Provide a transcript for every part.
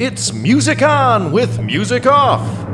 it's Music On with Music Off.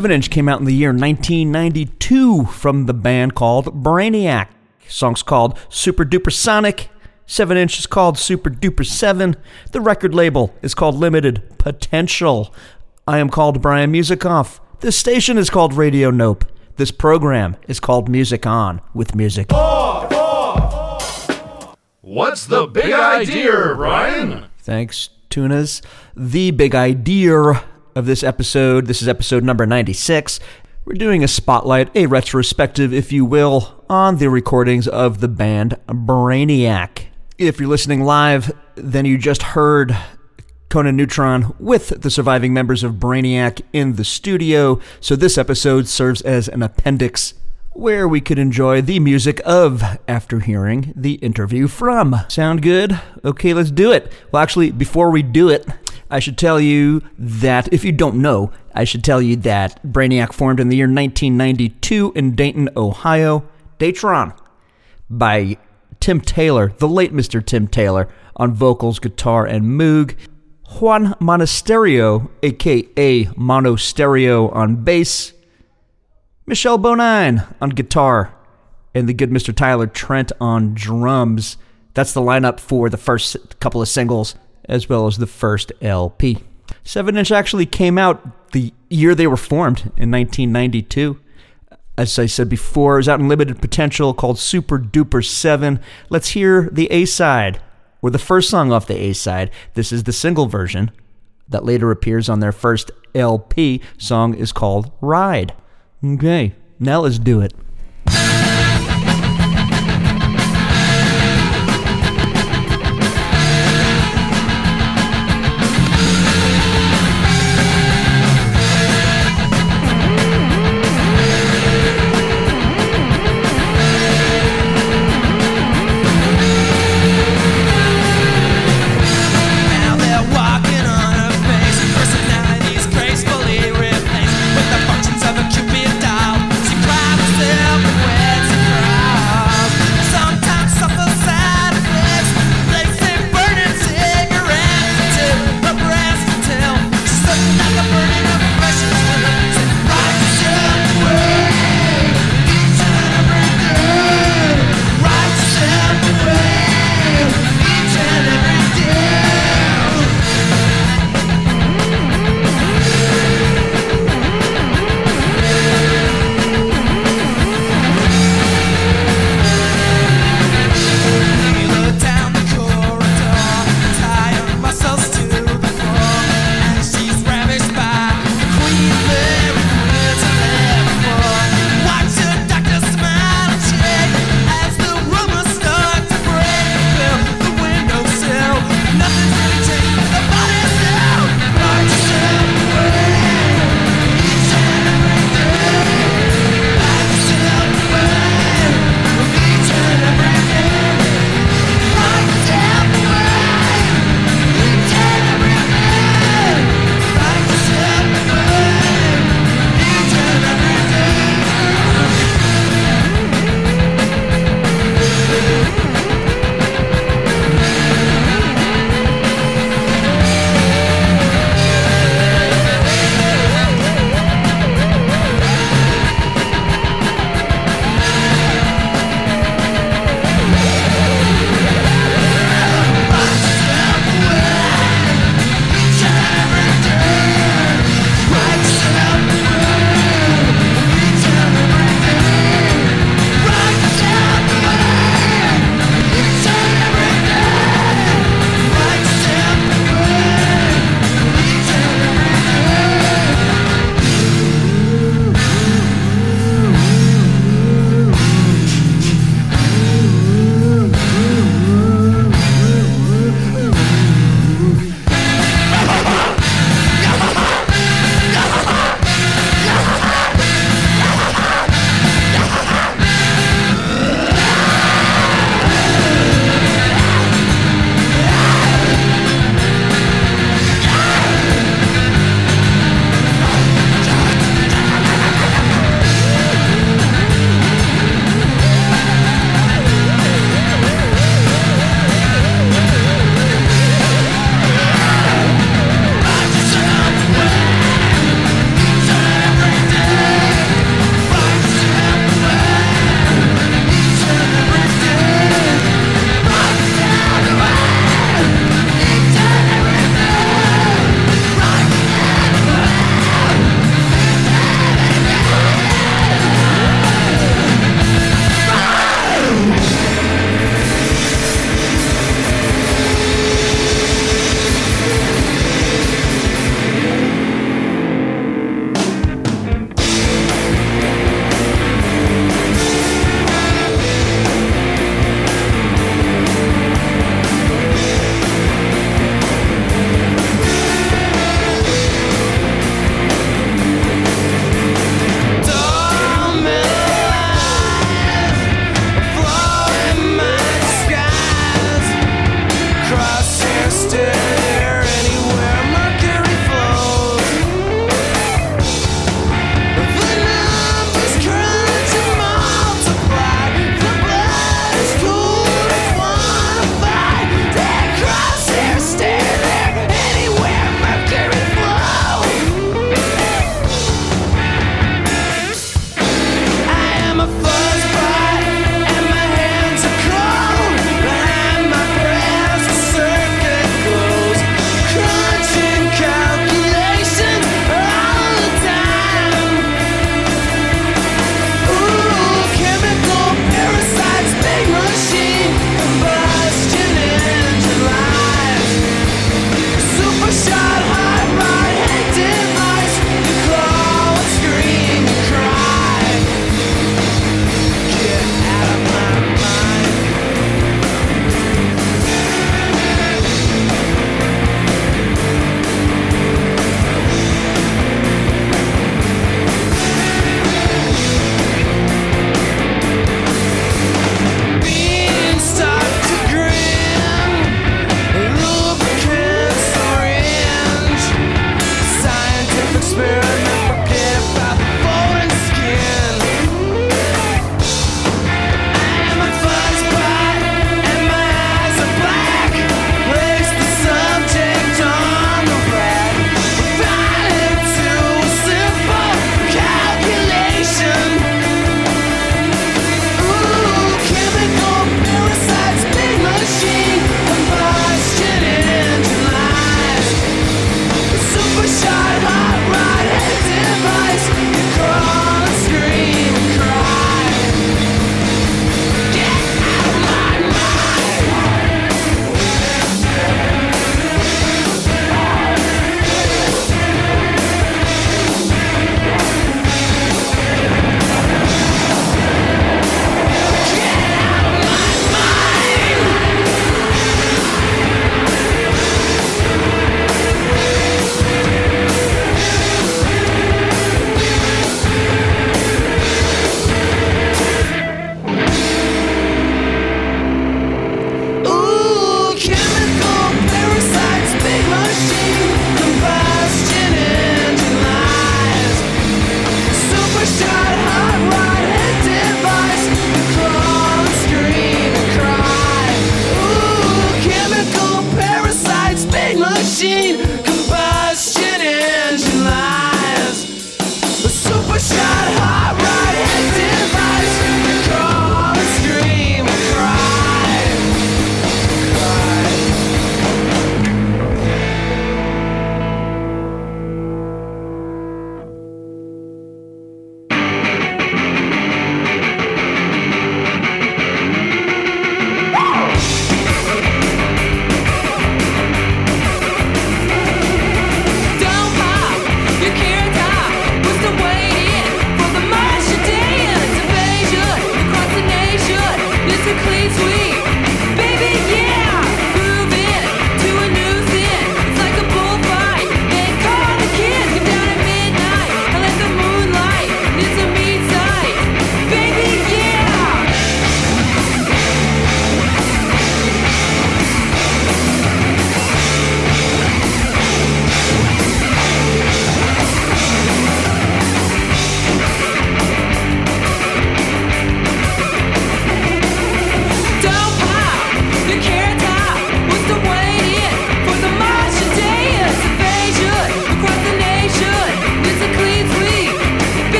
7 inch came out in the year 1992 from the band called Brainiac. Song's called Super Duper Sonic. 7 inch is called Super Duper 7. The record label is called Limited Potential. I am called Brian Music Off. This station is called Radio Nope. This program is called Music On with Music. What's the big idea, Brian? Thanks, Tunas. The big idea of this episode, this is episode number 96. We're doing a spotlight, a retrospective, if you will, on the recordings of the band Brainiac. If you're listening live, then you just heard Conan Neutron with the surviving members of Brainiac in the studio, so this episode serves as an appendix where we could enjoy the music of after hearing the interview from. Sound good? Okay, let's do it. Well, actually, before we do it, I should tell you that if you don't know, I should tell you that Brainiac formed in the year 1992 in Dayton, Ohio. Datron by Tim Taylor, the late Mr. Tim Taylor, on vocals, guitar, and moog. Juan Monasterio, aka Monostereo, on bass. Michelle Bodine on guitar, and the good Mr. Tyler Trent on drums. That's the lineup for the first couple of singles. As well as the first LP. 7 Inch actually came out the year they were formed in 1992. As I said before, it was out in limited potential called Super Duper 7. Let's hear the A side, or the first song off the A side. This is the single version that later appears on their first LP. Song is called Ride. Okay, now let's do it.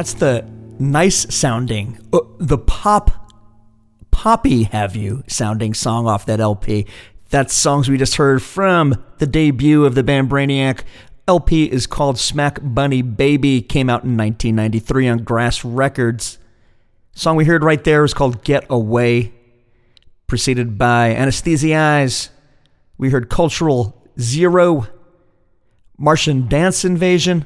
That's the nice sounding, uh, the pop, poppy have you sounding song off that LP. That's songs we just heard from the debut of the band Brainiac. LP is called Smack Bunny Baby, came out in 1993 on Grass Records. Song we heard right there is called Get Away, preceded by Anesthetize. We heard Cultural Zero, Martian Dance Invasion,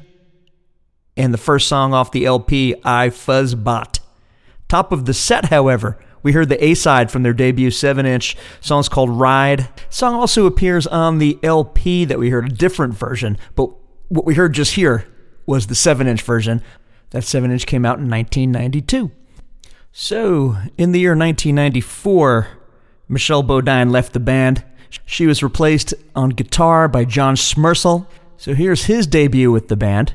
and the first song off the LP, I Fuzzbot. Top of the set, however, we heard the A side from their debut 7 inch. Song's called Ride. Song also appears on the LP that we heard, a different version, but what we heard just here was the 7 inch version. That 7 inch came out in 1992. So, in the year 1994, Michelle Bodine left the band. She was replaced on guitar by John Schmersal. So here's his debut with the band.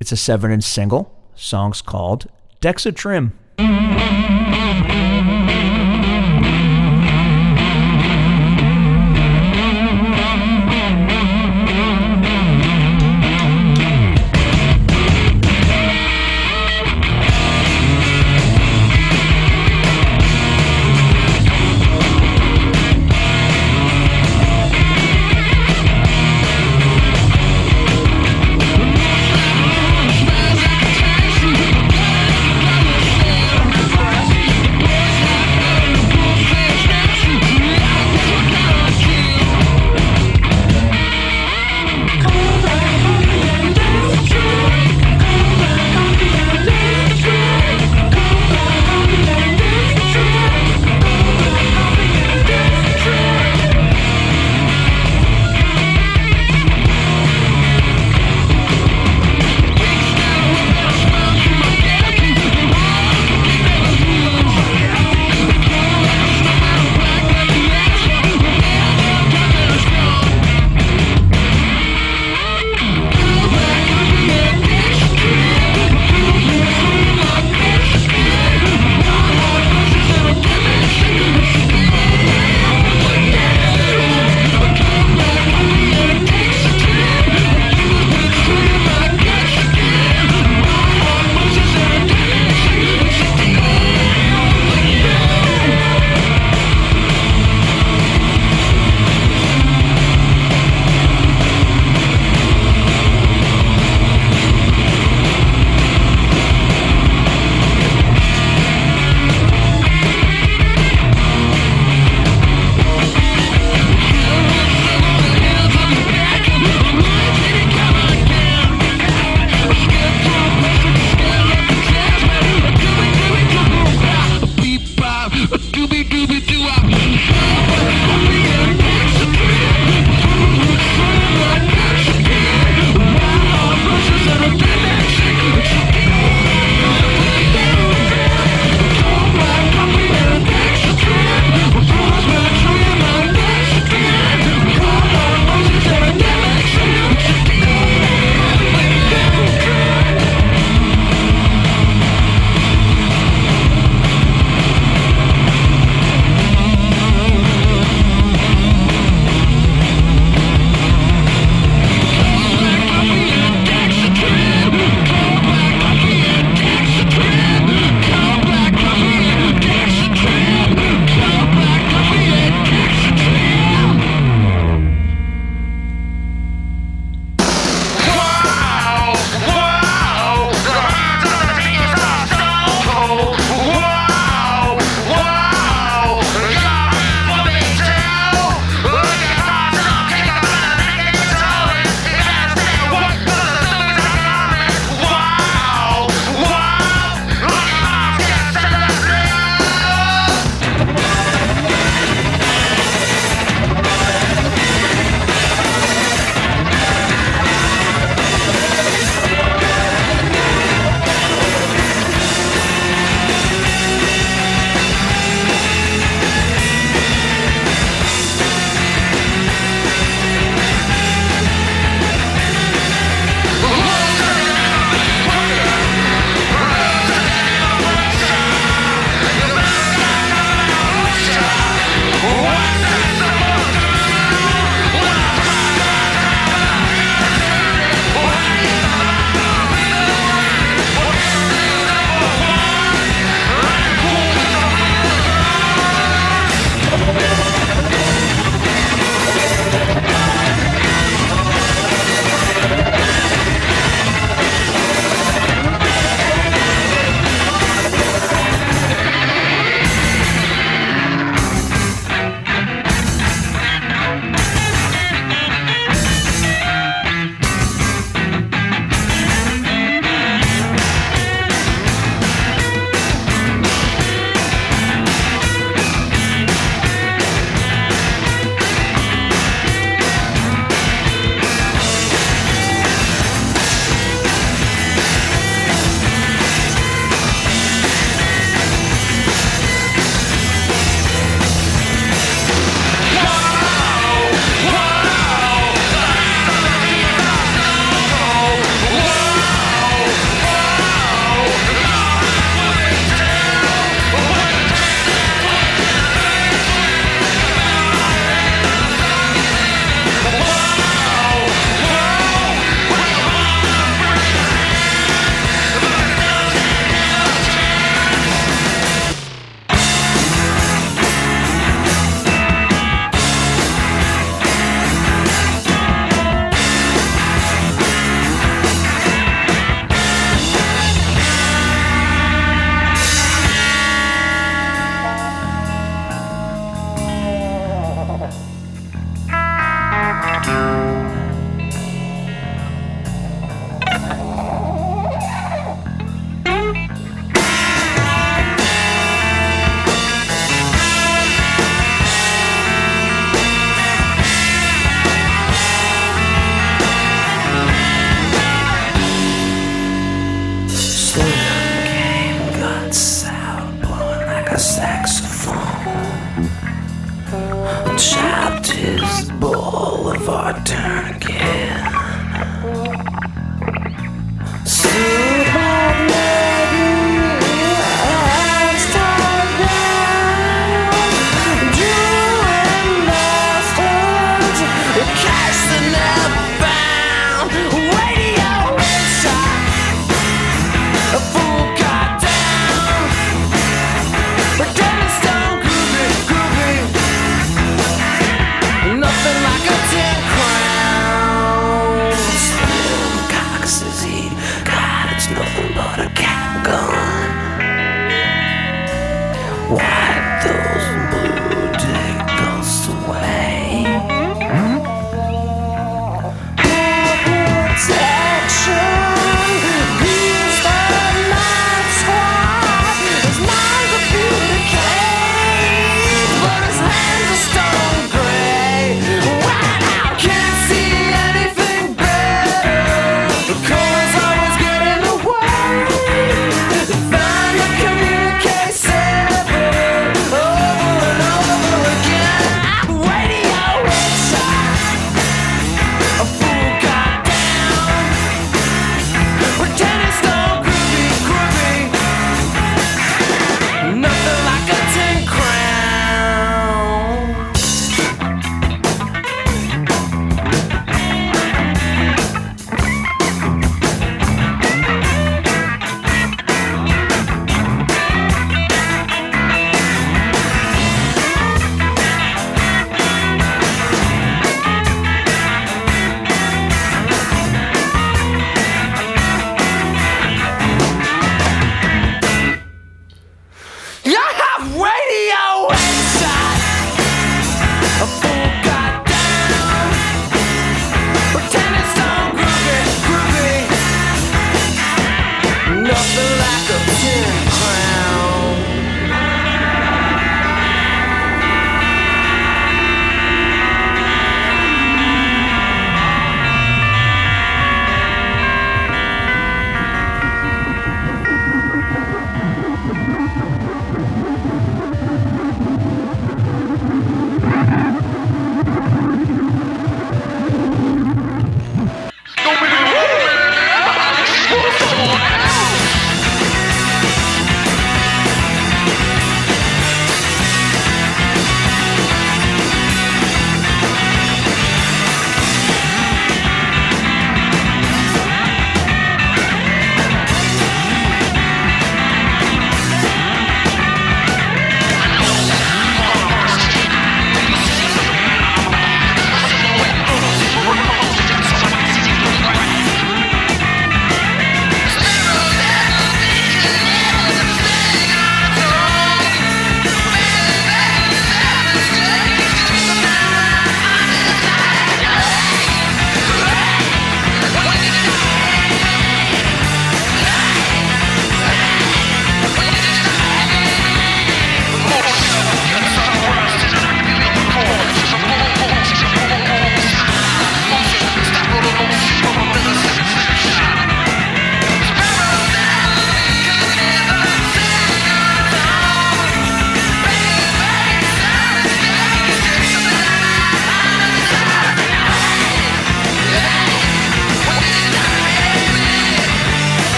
It's a 7 inch single. Song's called Dexatrim.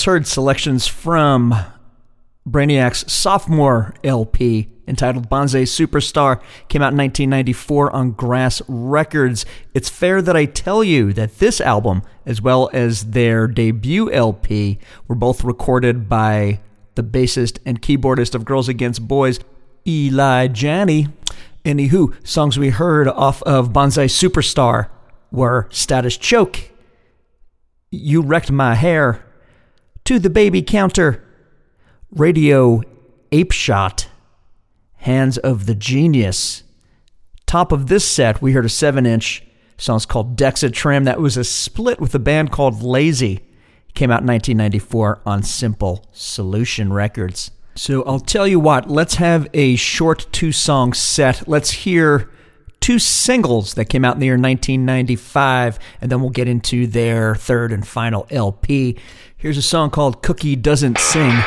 Just heard selections from Brainiac's sophomore LP entitled Bonsai Superstar. Came out in 1994 on Grass Records. It's fair that I tell you that this album, as well as their debut LP, were both recorded by the bassist and keyboardist of Girls Against Boys, Eli Janney. Anywho, songs we heard off of Bonsai Superstar were Status Choke, You Wrecked My Hair, To the Baby Counter, Radio Ape Shot, Hands of the Genius. Top of this set, we heard a 7 inch. Song's called Dexatrim. That was a split with a band called Lazy. Came out in 1994 on Simple Solution Records. So I'll tell you what, let's have a short two song set. Let's hear two singles that came out in the year 1995, and then we'll get into their third and final LP. Here's a song called Cookie Doesn't Sing.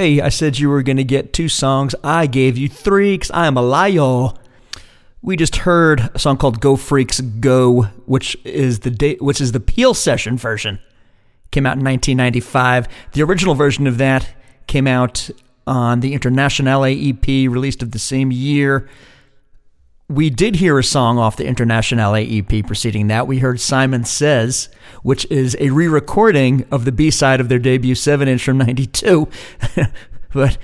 okay, I said you were going to get two songs. I gave you three because I am a liar. We just heard a song called "Go Freaks Go," which is the date, which is the Peel session version. Came out in 1995. The original version of that came out on the Internationale EP, released of the same year we did hear a song off the Internationale EP preceding that. We heard Simon Says, which is a re recording of the B side of their debut 7 inch from 92. but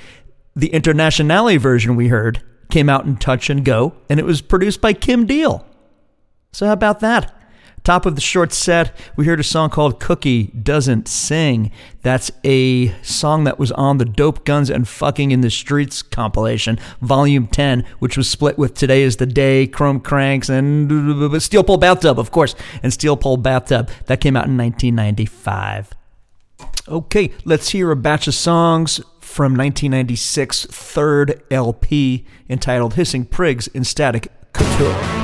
the Internationale version we heard came out in Touch and Go, and it was produced by Kim Deal. So, how about that? Top of the short set, we heard a song called Cookie Doesn't Sing. That's a song that was on the Dope Guns and Fucking in the Streets compilation, Volume 10, which was split with Today is the Day, Chrome Cranks, and Steel Pole Bathtub, of course, and Steel Pole Bathtub. That came out in 1995. Okay, let's hear a batch of songs from 1996's third LP entitled Hissing Prigs in Static Couture.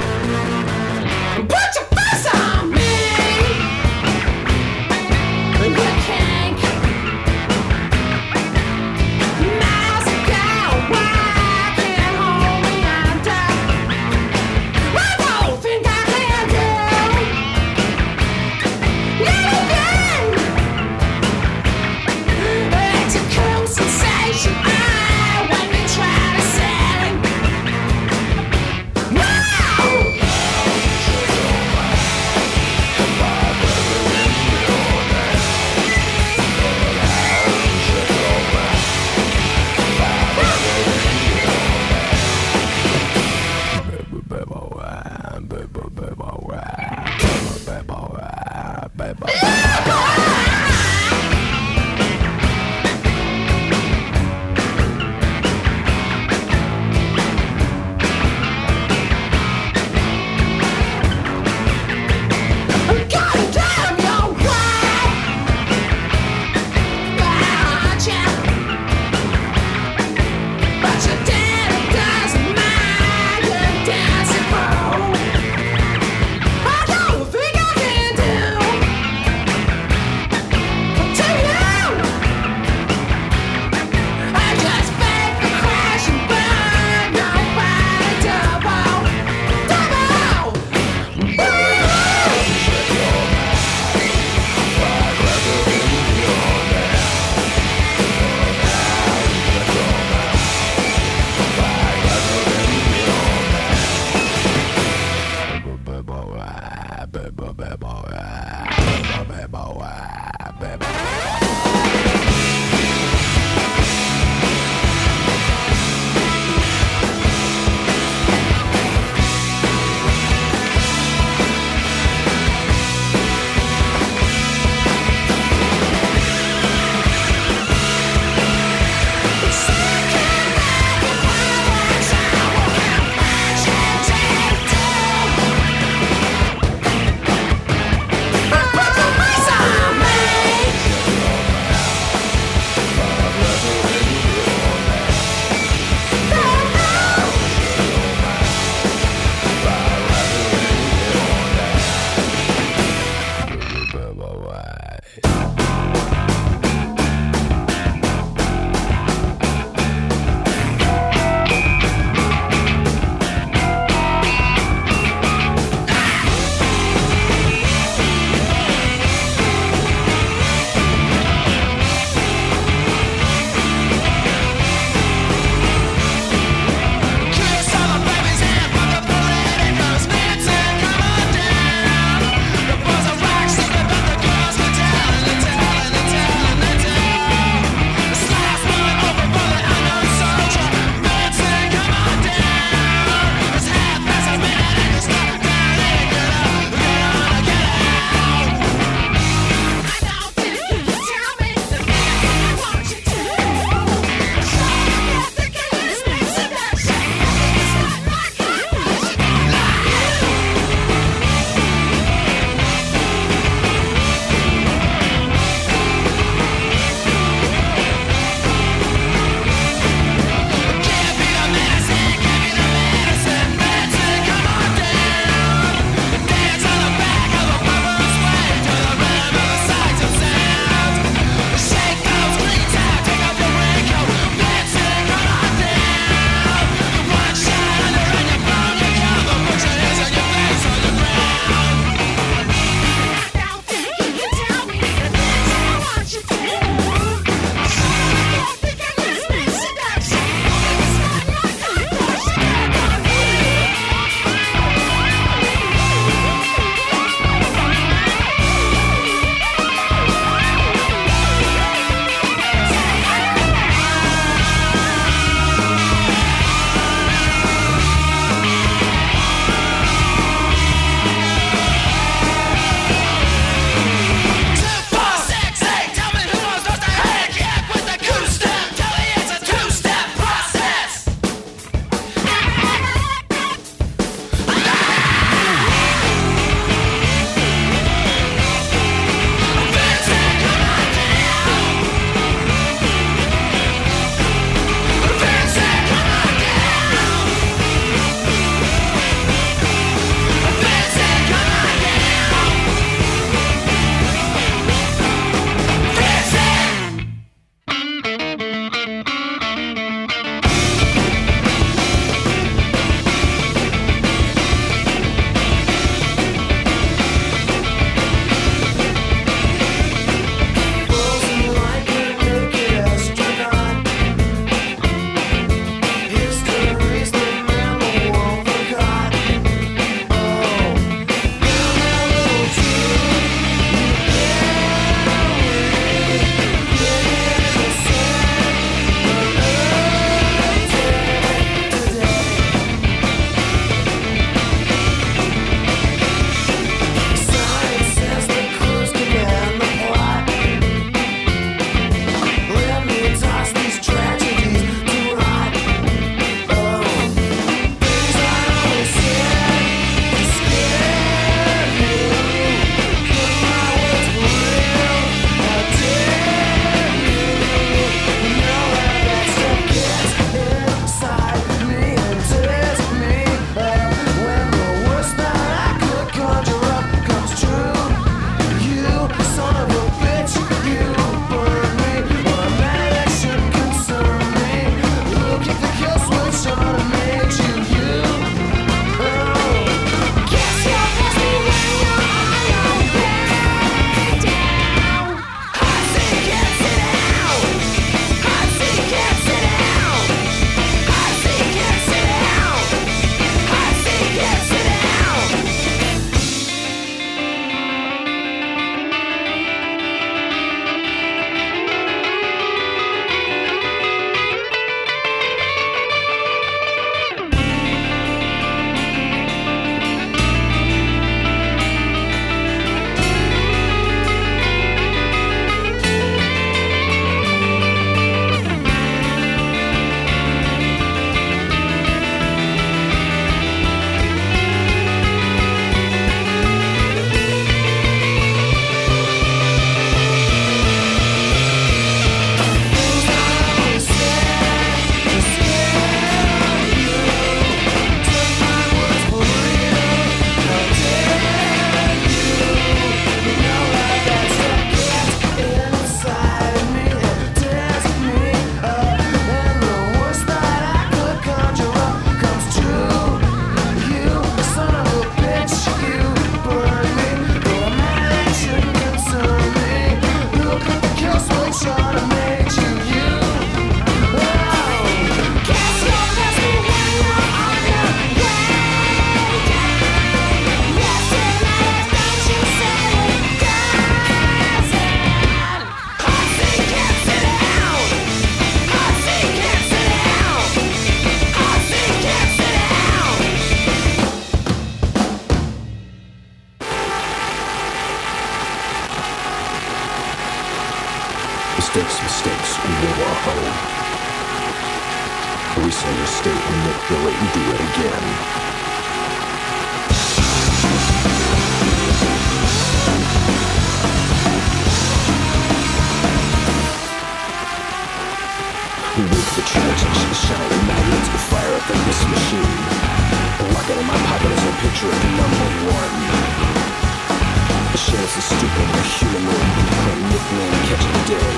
shares the stupid a humanoid blueprint nicknamed Catching Day.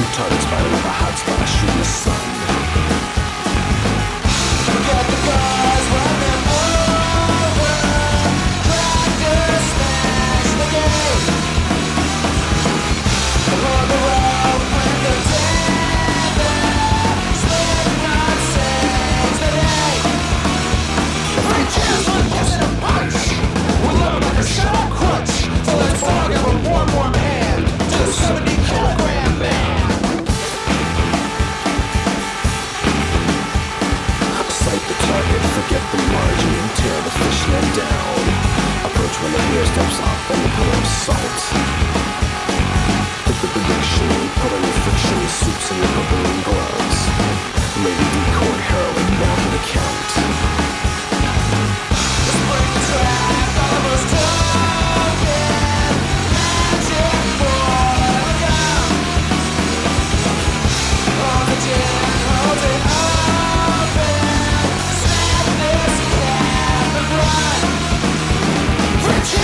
Retarded spider with a hot spot shooting the sun. fishnet down. Approach when the beer steps up and pour up salt. Pick the prediction, put on your fiction, soups and your balloon gloves. Maybe decoy heroin down to the count.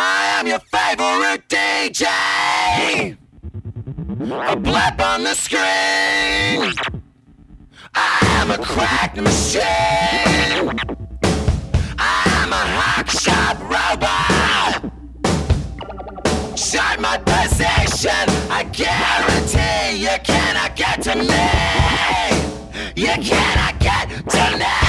I am your favorite DJ. A blip on the screen. I am a cracked machine. I am a hotshot robot. Shut my position. I guarantee you cannot get to me. You cannot get to me.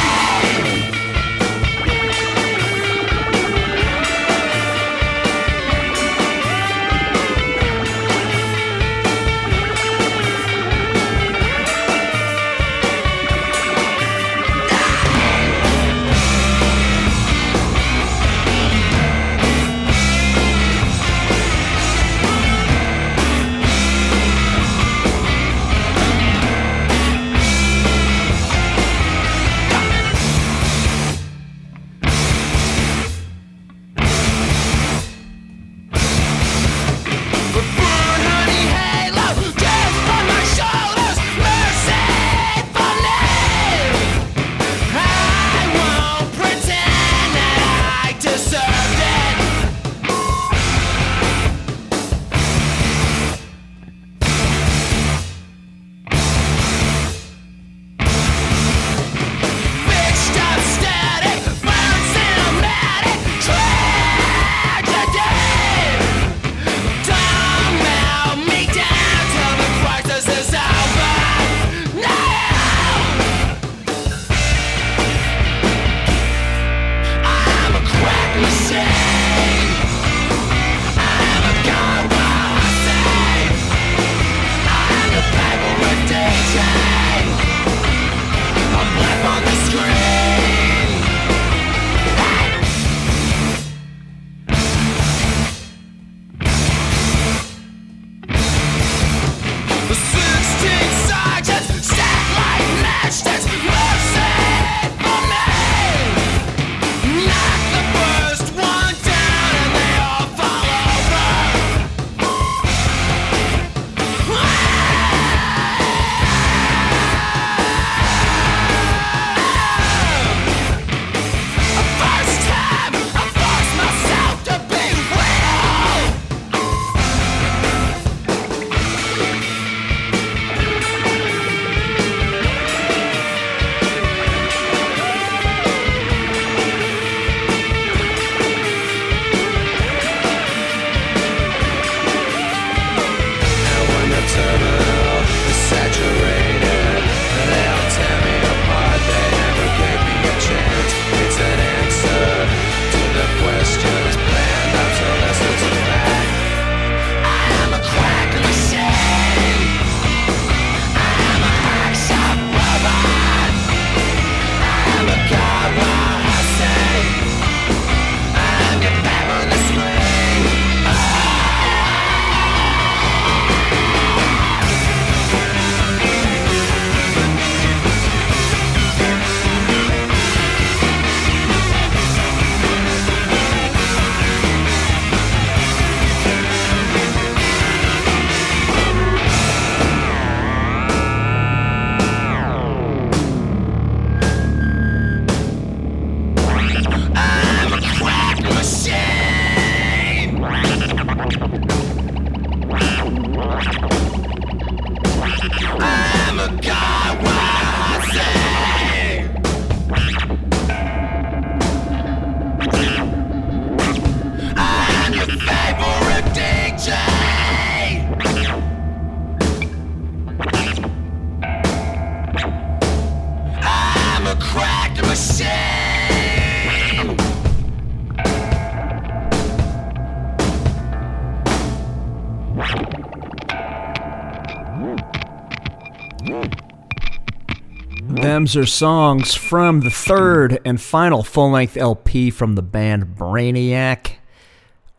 Them's are songs from the third and final full length LP from the band Brainiac.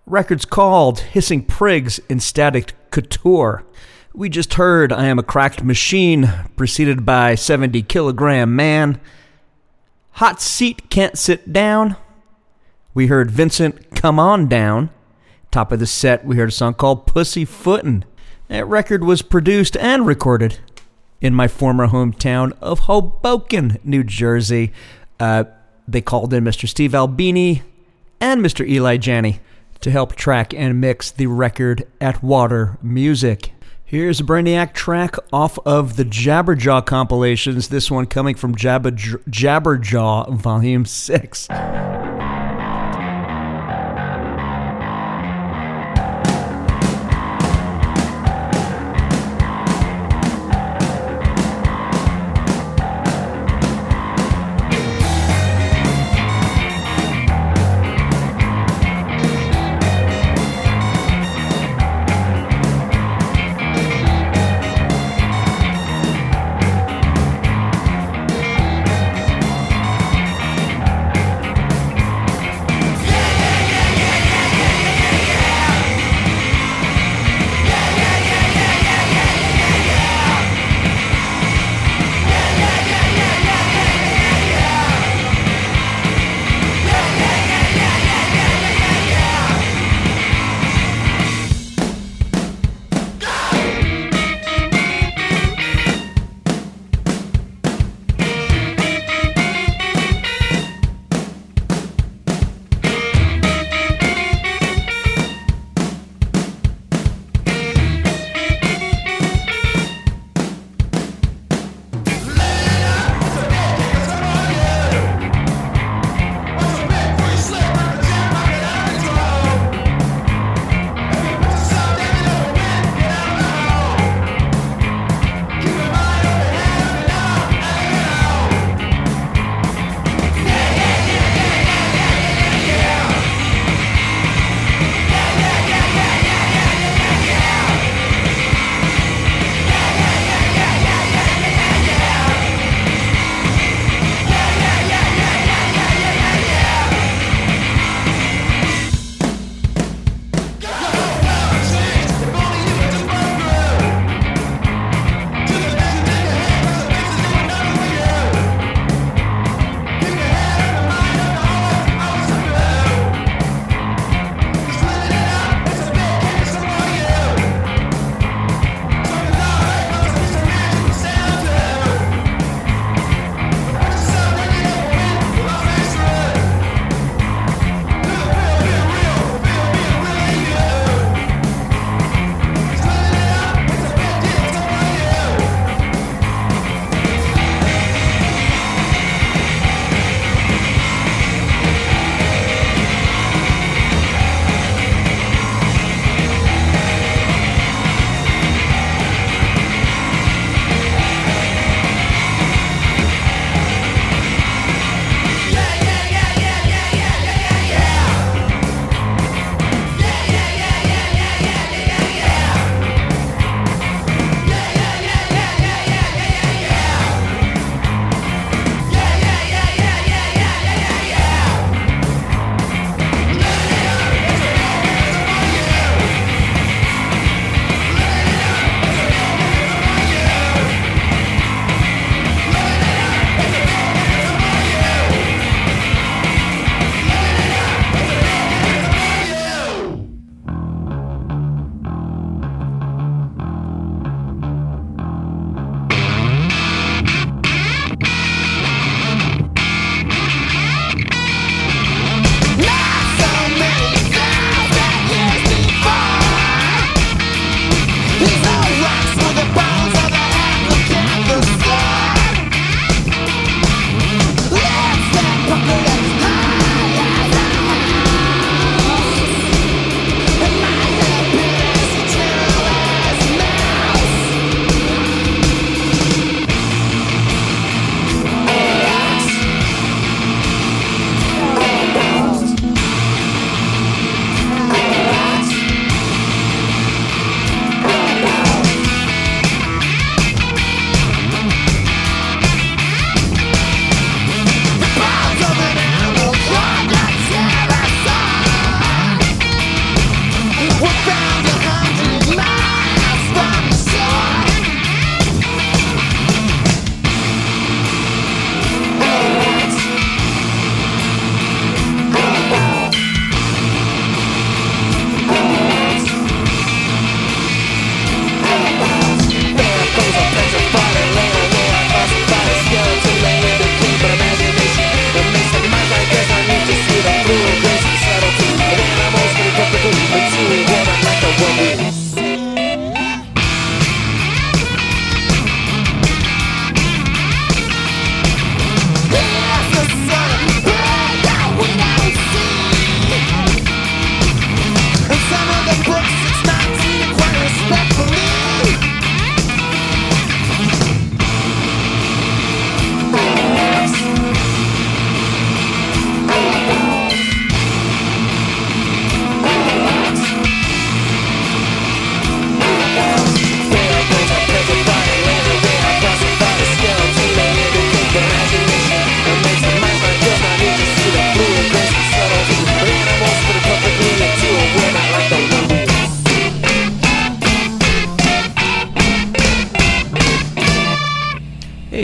Record's called Hissing Prigs in Static Couture. We just heard I Am a Cracked Machine, preceded by 70 Kilogram Man. Hot Seat Can't Sit Down. We heard Vincent Come On Down. Top of the set, we heard a song called Pussy Footin'. That record was produced and recorded in my former hometown of Hoboken, New Jersey. Uh, they called in Mr. Steve Albini and Mr. Eli Janney to help track and mix the record at Water Music. Here's a Brainiac track off of the Jabberjaw compilations, this one coming from Jabber- Jabberjaw Volume 6.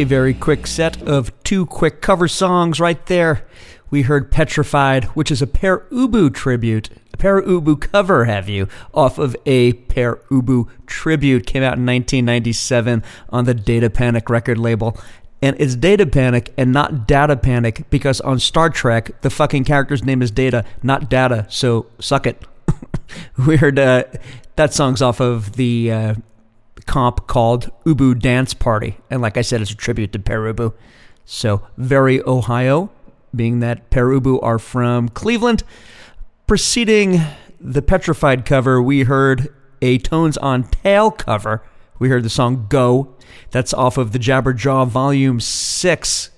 Very quick set of two quick cover songs right there. We heard Petrified, which is a Pere Ubu tribute. A Pere Ubu cover, have you? Off of a Pere Ubu tribute. Came out in 1997 on the Datapanik record label. And it's Data Panic and not Data Panic because on Star Trek, the fucking character's name is Data, not Data, so suck it. we heard uh, that song's off of the uh, comp called Ubu Dance Party. And like I said, it's a tribute to Pere Ubu. So very Ohio, being that Pere Ubu are from Cleveland. Preceding the Petrified cover, we heard a Tones on Tail cover. We heard the song Go. That's off of the Jabberjaw Volume 6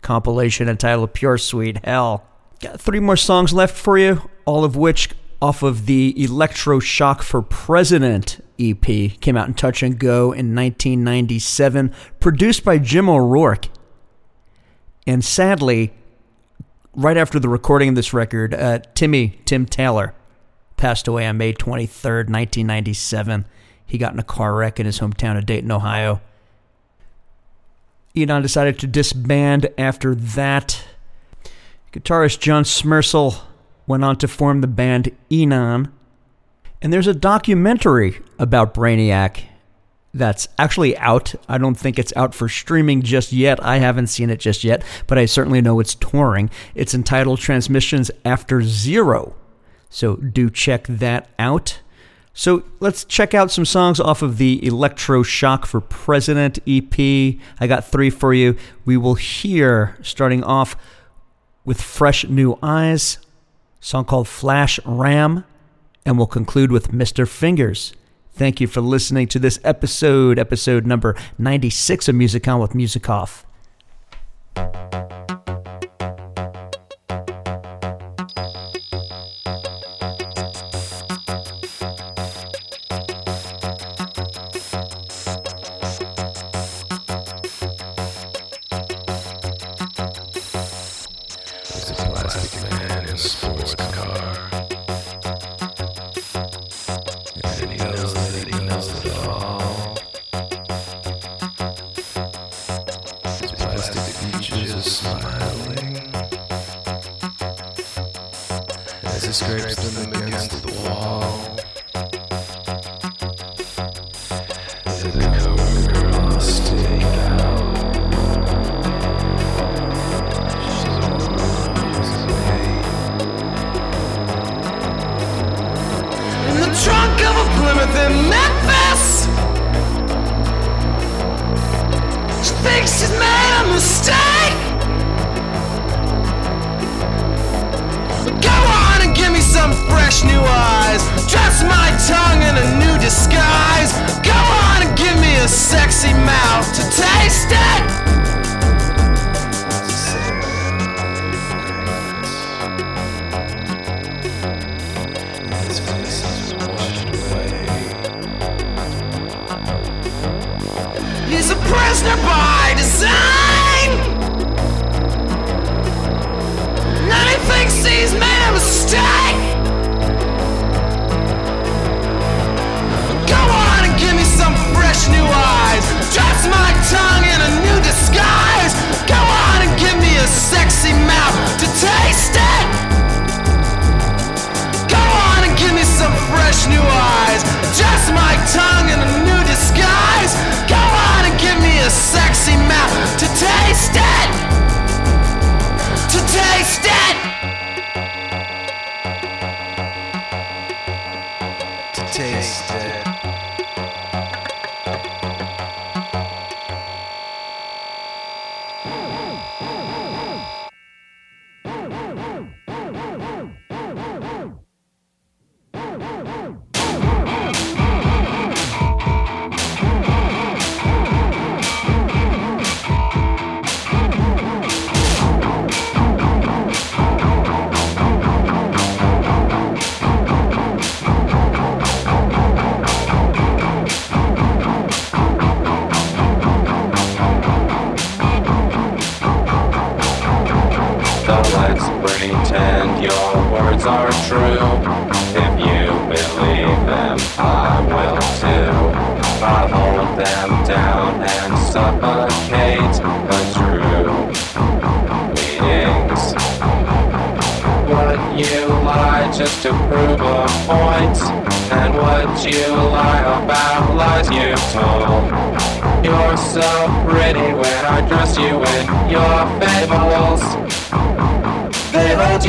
compilation entitled Pure Sweet Hell. Got three more songs left for you, all of which off of the Electroshock for President EP. Came out in Touch and Go in 1997, produced by Jim O'Rourke. And sadly, right after the recording of this record, uh, Timmy, Tim Taylor, passed away on May 23rd, 1997. He got in a car wreck in his hometown of Dayton, Ohio. Enon decided to disband after that. Guitarist John Schmersal went on to form the band Enon. And there's a documentary about Brainiac that's actually out. I don't think it's out for streaming just yet. I haven't seen it just yet, but I certainly know it's touring. It's entitled Transmissions After Zero. So do check that out. So let's check out some songs off of the Electro Shock for President EP. I got three for you. We will hear, starting off with Fresh New Eyes, song called Flash Ram, and we'll conclude with Mr. Fingers. Thank you for listening to this episode, episode number 96 of Music On with Music Off. Scrapes them against the wall. Fresh new eyes. Dress my tongue in a new disguise. Go on and give me a sexy mouth to taste it. He's a prisoner by design. And he thinks he's made a mistake. Fresh new eyes. Dress my tongue in a new disguise. Go on and give me a sexy mouth to taste it. Go on and give me some fresh new eyes. Just my tongue in a new disguise. Go on and give me a sexy mouth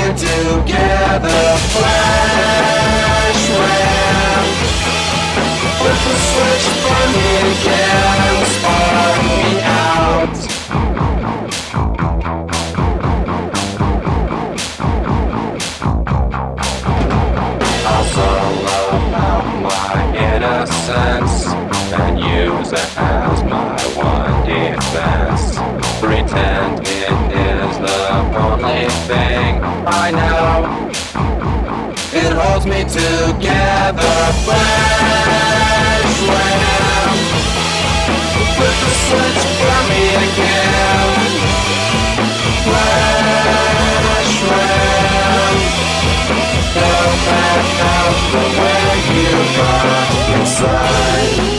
sticking together. Flash web. Flip the switch for me again. Spark me out. Also love my innocence and use it as my one defense. Pretend it is the only thing. I know It holds me together, flash slam. Flip the switch for me again. Flash slam. Go back out the way you got inside.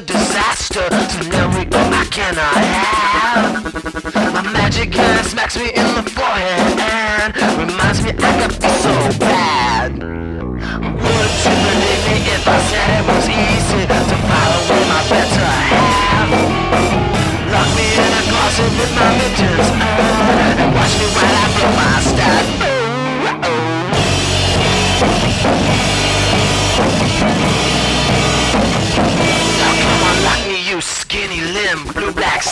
a disaster but I cannot have. My magic hand smacks me in the forehead And reminds me I could be so bad. Would you believe me if I said it was easy To follow with my better half Lock me in a closet with my pigeons And watch me while I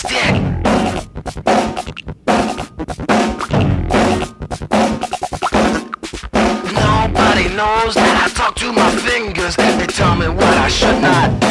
Nobody knows that I talk to my fingers. They tell me what I should not